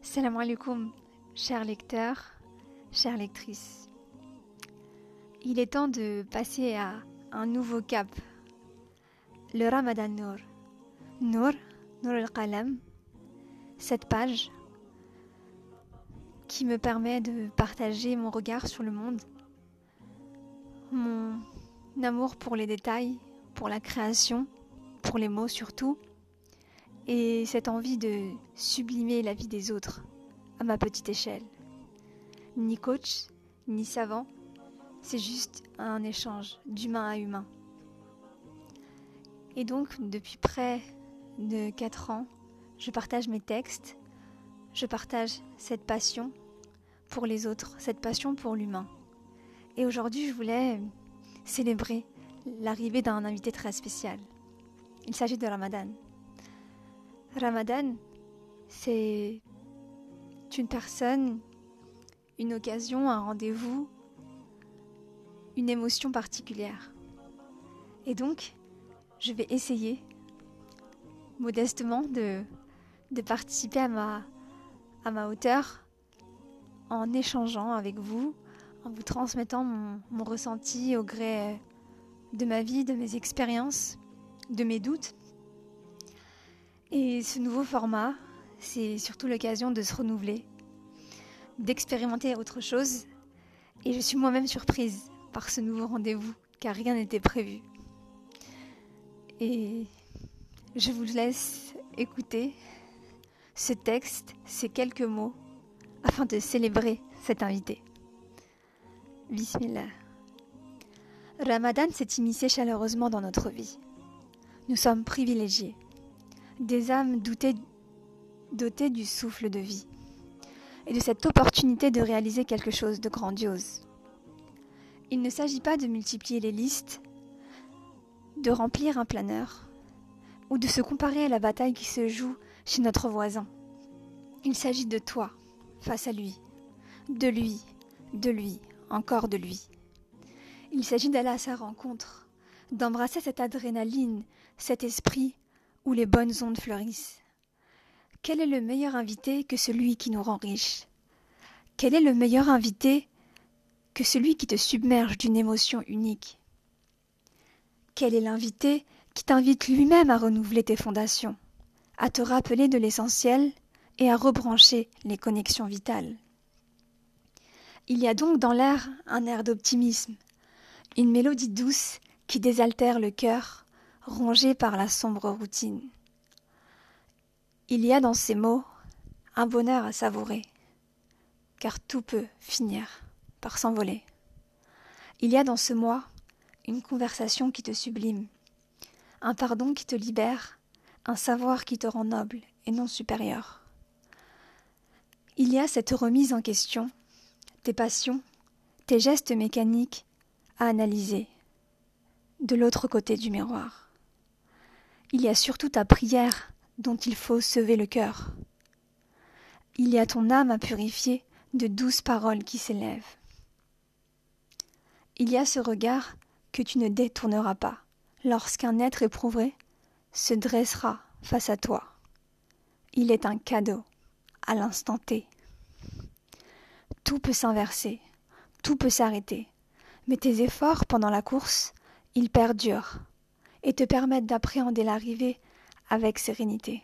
Salam alaikum, chers lecteurs, chères lectrices. Il est temps de passer à un nouveau cap. Le Ramadan Nour. Nour, Nour al-Qalam. Cette page qui me permet de partager mon regard sur le monde, mon amour pour les détails, pour la création, pour les mots surtout, et cette envie de sublimer la vie des autres à ma petite échelle. Ni coach, ni savant, c'est juste un échange d'humain à humain. Et donc, depuis près de 4 ans, je partage mes textes, je partage cette passion pour les autres, cette passion pour l'humain. Et aujourd'hui, je voulais célébrer l'arrivée d'un invité très spécial. Il s'agit de Ramadan. Ramadan, c'est une personne, une occasion, un rendez-vous, une émotion particulière. Et donc, je vais essayer modestement de, participer à ma, hauteur en échangeant avec vous, en vous transmettant mon ressenti au gré de ma vie, de mes expériences, de mes doutes. Et ce nouveau format, c'est surtout l'occasion de se renouveler, d'expérimenter autre chose. Et je suis moi-même surprise par ce nouveau rendez-vous, car rien n'était prévu. Et je vous laisse écouter ce texte, ces quelques mots, afin de célébrer cet invité. Bismillah. Ramadan s'est immiscé chaleureusement dans notre vie. Nous sommes privilégiés des âmes dotées, du souffle de vie et de cette opportunité de réaliser quelque chose de grandiose. Il ne s'agit pas de multiplier les listes, de remplir un planeur ou de se comparer à la bataille qui se joue chez notre voisin. Il s'agit de toi face à lui, de lui, de lui, encore de lui. Il s'agit d'aller à sa rencontre, d'embrasser cette adrénaline, cet esprit où les bonnes ondes fleurissent. Quel est le meilleur invité que celui qui nous rend riches? Quel est le meilleur invité que celui qui te submerge d'une émotion unique? Quel est l'invité qui t'invite lui-même à renouveler tes fondations, à te rappeler de l'essentiel et à rebrancher les connexions vitales? Il y a donc dans l'air un air d'optimisme, une mélodie douce qui désaltère le cœur rongé par la sombre routine. Il y a dans ces mots un bonheur à savourer, car tout peut finir par s'envoler. Il y a dans ce moi une conversation qui te sublime, un pardon qui te libère, un savoir qui te rend noble et non supérieur. Il y a cette remise en question, tes passions, tes gestes mécaniques à analyser de l'autre côté du miroir il y a surtout ta prière dont il faut sever le cœur. Il y a ton âme à purifier de douces paroles qui s'élèvent. Il y a ce regard que tu ne détourneras pas lorsqu'un être éprouvé se dressera face à toi. Il est un cadeau à l'instant T. Tout peut s'inverser, tout peut s'arrêter, mais tes efforts pendant la course, ils perdurent et te permettre d'appréhender l'arrivée avec sérénité.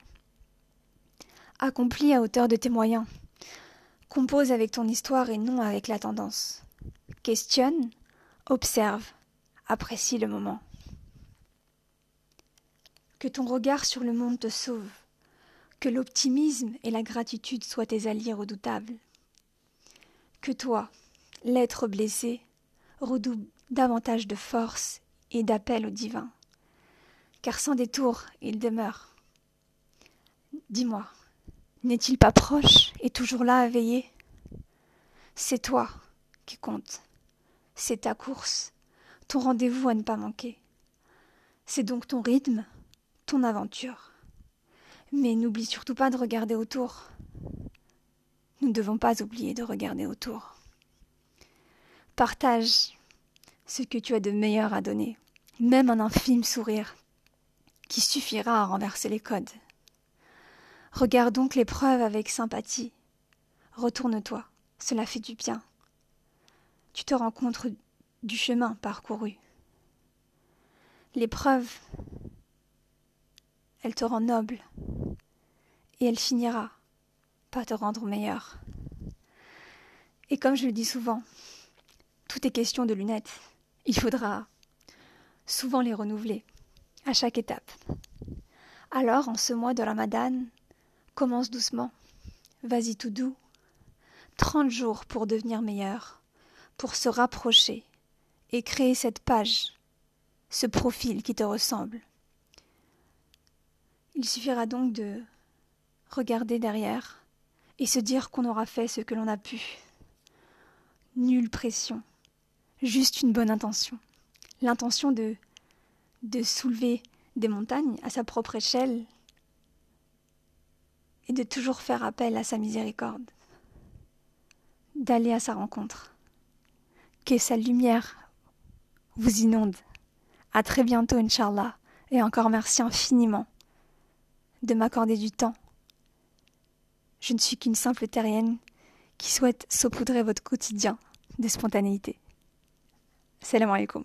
Accomplis à hauteur de tes moyens. Compose avec ton histoire et non avec la tendance. Questionne, observe, apprécie le moment. Que ton regard sur le monde te sauve, que l'optimisme et la gratitude soient tes alliés redoutables. Que toi, l'être blessé, redouble davantage de force et d'appel au divin car sans détour il demeure. Dis-moi, n'est-il pas proche et toujours là à veiller? C'est toi qui compte, c'est ta course, ton rendez-vous à ne pas manquer. C'est donc ton rythme, ton aventure. Mais n'oublie surtout pas de regarder autour. Nous ne devons pas oublier de regarder autour. Partage ce que tu as de meilleur à donner, même un infime sourire suffira à renverser les codes. Regarde donc l'épreuve avec sympathie, retourne-toi, cela fait du bien. Tu te rends compte du chemin parcouru. L'épreuve, elle te rend noble et elle finira par te rendre meilleur. Et comme je le dis souvent, tout est question de lunettes. Il faudra souvent les renouveler à chaque étape. Alors, en ce mois de Ramadan, commence doucement. Vas-y tout doux. 30 jours pour devenir meilleur, pour se rapprocher et créer cette page, ce profil qui te ressemble. Il suffira donc de regarder derrière et se dire qu'on aura fait ce que l'on a pu. Nulle pression, juste une bonne intention. L'intention de, de soulever des montagnes à sa propre échelle et de toujours faire appel à sa miséricorde, d'aller à sa rencontre. Que sa lumière vous inonde. À très bientôt, Inch'Allah, et encore merci infiniment de m'accorder du temps. Je ne suis qu'une simple terrienne qui souhaite saupoudrer votre quotidien de spontanéité. Salam alaikum.